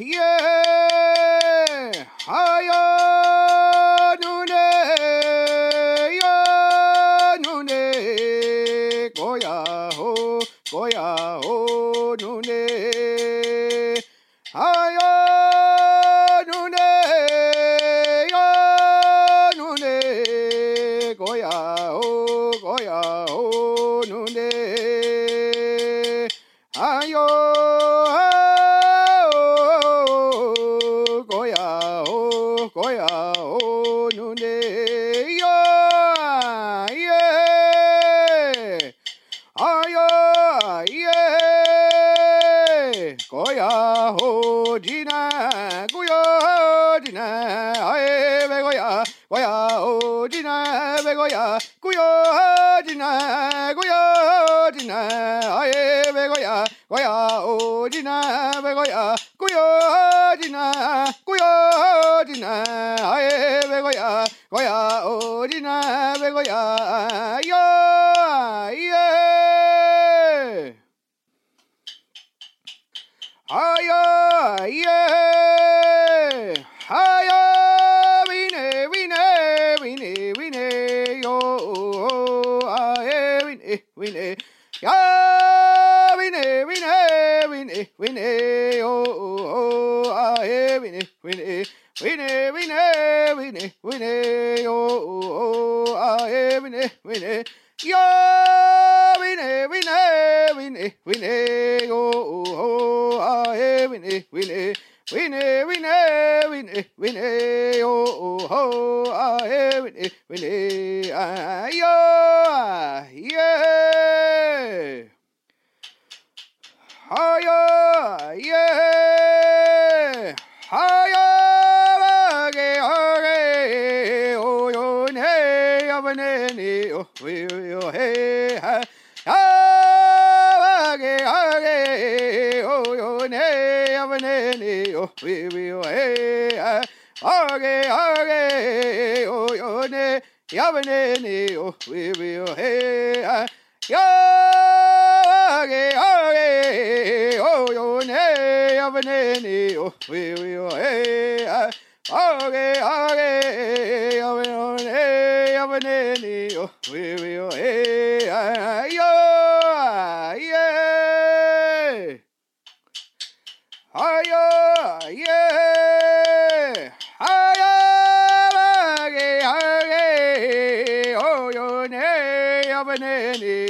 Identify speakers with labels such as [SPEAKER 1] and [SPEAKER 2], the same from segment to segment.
[SPEAKER 1] yeah, haya nune, ya nune, goya ho, goya ho nune, haya nune, ya nune, goya ho, goya ho nune, ayo. Goya ho, jina, be goya, goya, jina, goya, jina, aye, be goya, goya ho, jina, be goya, goya, jina, goya, jina, aye, be aye, vine, vine, vine, vine, vine, vine, yo, aye, vine, vine, ayo, yeah. Hiya, yeah, hiya, age, age, oh, yo, ne, avane, ne, oh, we, we, oh, hey, oh, we, we, oh, eh, hey, eh, ha, age, age, oh, yo, ne, avane, ne, oh, we, we, oh, eh, hey, ah, ha, Yage, age, oh, yo, ne, avane, ne, oh, we, we, oh, hey, ah, age, oh, yo, ne, avane, ne, oh, we, we, oh, hey, ah, yo,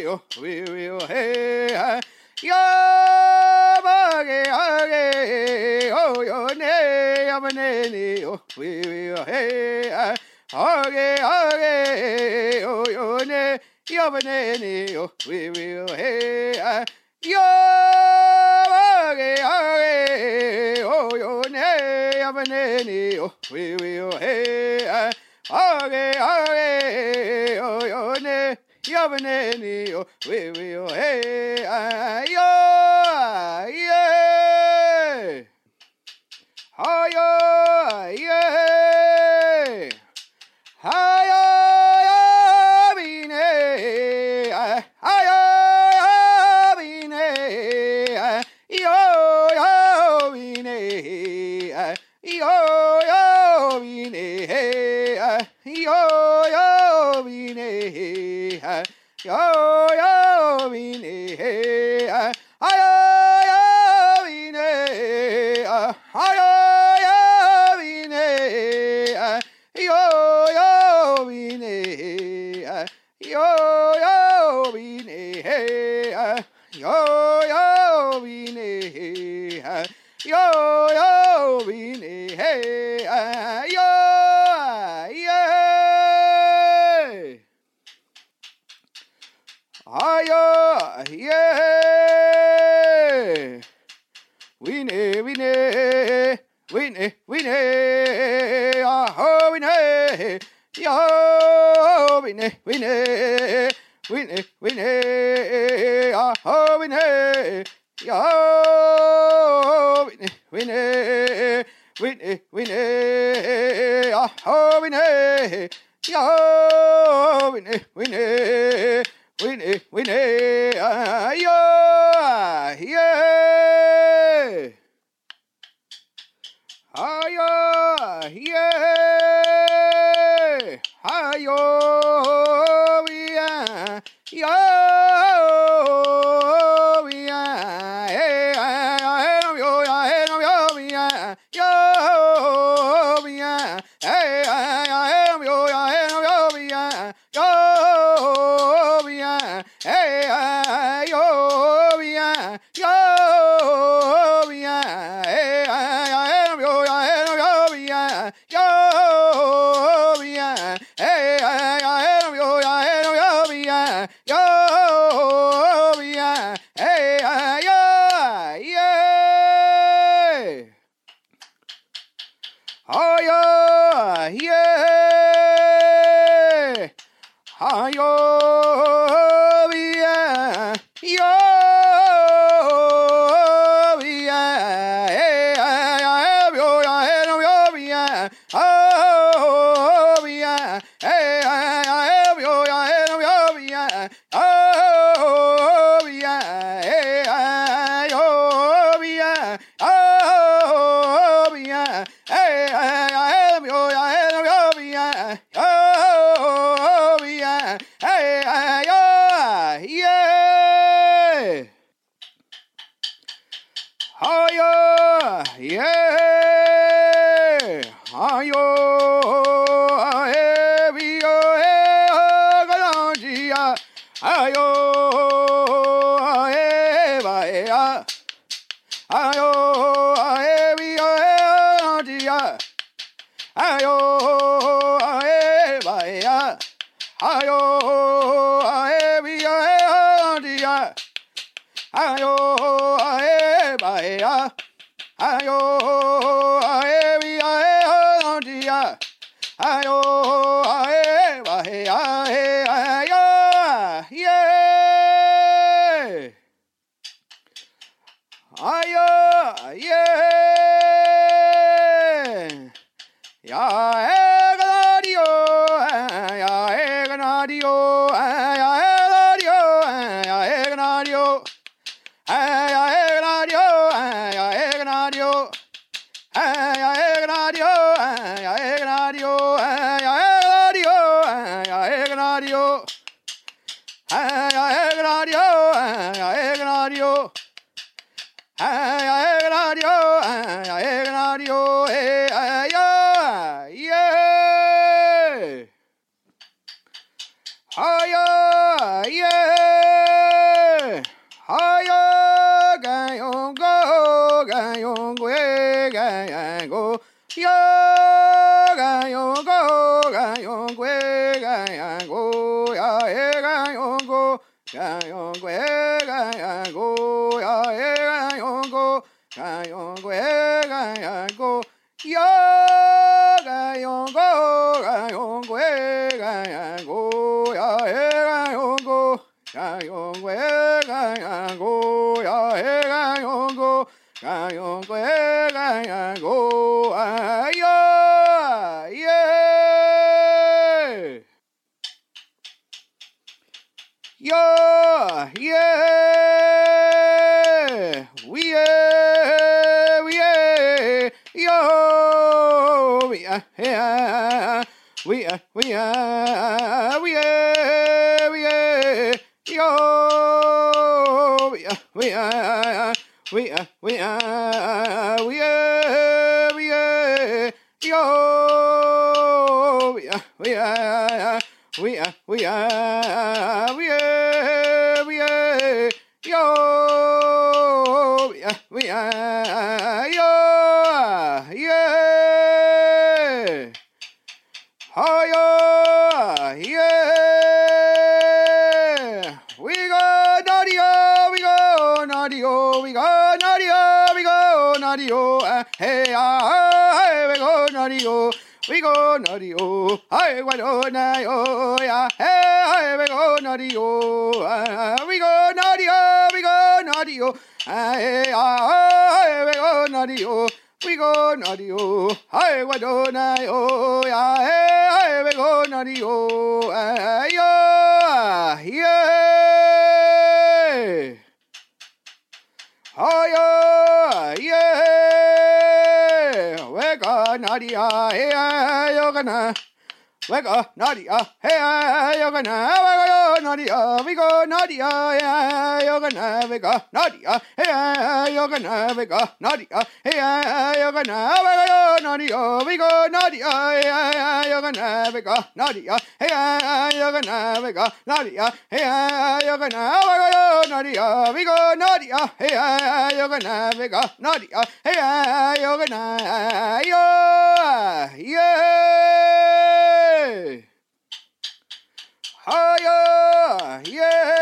[SPEAKER 1] oh, we, oh, hey, ah, ya, age, oh, yo, ne, avane, ne, oh, we, we, oh, hey, age, age, oh, yo, ne, avane, ne, oh, we, oh, hey, ah, ya, age, oh, yo, ne, avane, ne, oh, we, oh, hey, age, age, oh, yo, ne, oh, we, oh, hey, ah, ya, yeah. Hiya, yeah. Winnie, Winnie, Winnie, Winnie, ah, Winnie, yo, Winnie, Winnie, Winnie, Winnie, ah, Winnie, yo, Winnie, Winnie, Winnie, Winnie, ah, Winnie, yo, Winnie, Winnie. Winnie, Winnie, uh, yeah, yeah. Hiya, yeah, hiyo, yeah, yeah, ah, yeah, yeah, ah, yeah, yeah, ah, yeah. Oh! are, we are, we are, we are, we are, we are, we are, we are, we are, we are, we are, we are, we are, we are, we are, we are, we are, we are, we are, yo, we are, we are. we go, nutty oh. Hey, what oh, oh, yeah. Hey, hey, we go, nutty oh. We go, nutty oh, we go, nutty oh. Hey, hey, we go, nutty oh. We go, nutty oh. Hey, what oh, oh, yeah. Hey, hey, we go, nutty oh. Hey, yo, Nadia, hey, yoga na. Wega Nadia, hey, yoga na, wega Nadia, we go Nadia, hey, yoga na, wega Nadia, hey, yoga na, wega Nadia, hey, yoga na, wega Nadia, we go Nadia, hey, yoga na, wega Nadia, hey, yoga na, wega Nadia, hey, yoga na, wega Nadia, we go Nadia, hey, yoga na, wega Nadia, hey, yoga na, yo, yeah. Hiya, yeah.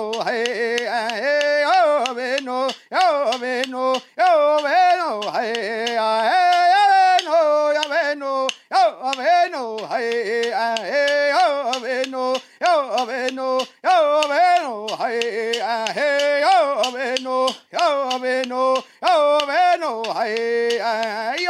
[SPEAKER 1] Bueno, hey, hey, yo, bueno, yo, bueno, yo, bueno, hey, hey, ya bueno, ya bueno, yo, bueno, hey, hey, yo, bueno, yo, bueno, yo, bueno, hey, hey, yo, bueno, yo, bueno, yo, bueno, hey, yo, yeah.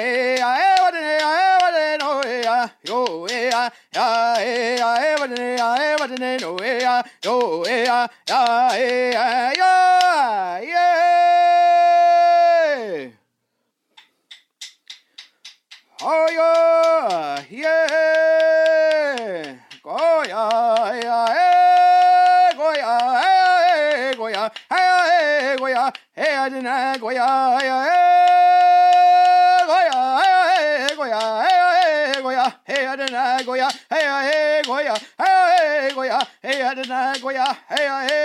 [SPEAKER 1] eh, yeah, yeah. Oh yeah, yeah. Go yeah, go yeah, hey, go yeah, hey, go yeah, hey, go yeah, hey, hey, hey, go yeah, hey, go yeah, hey, I didn't go yeah, hey, hey,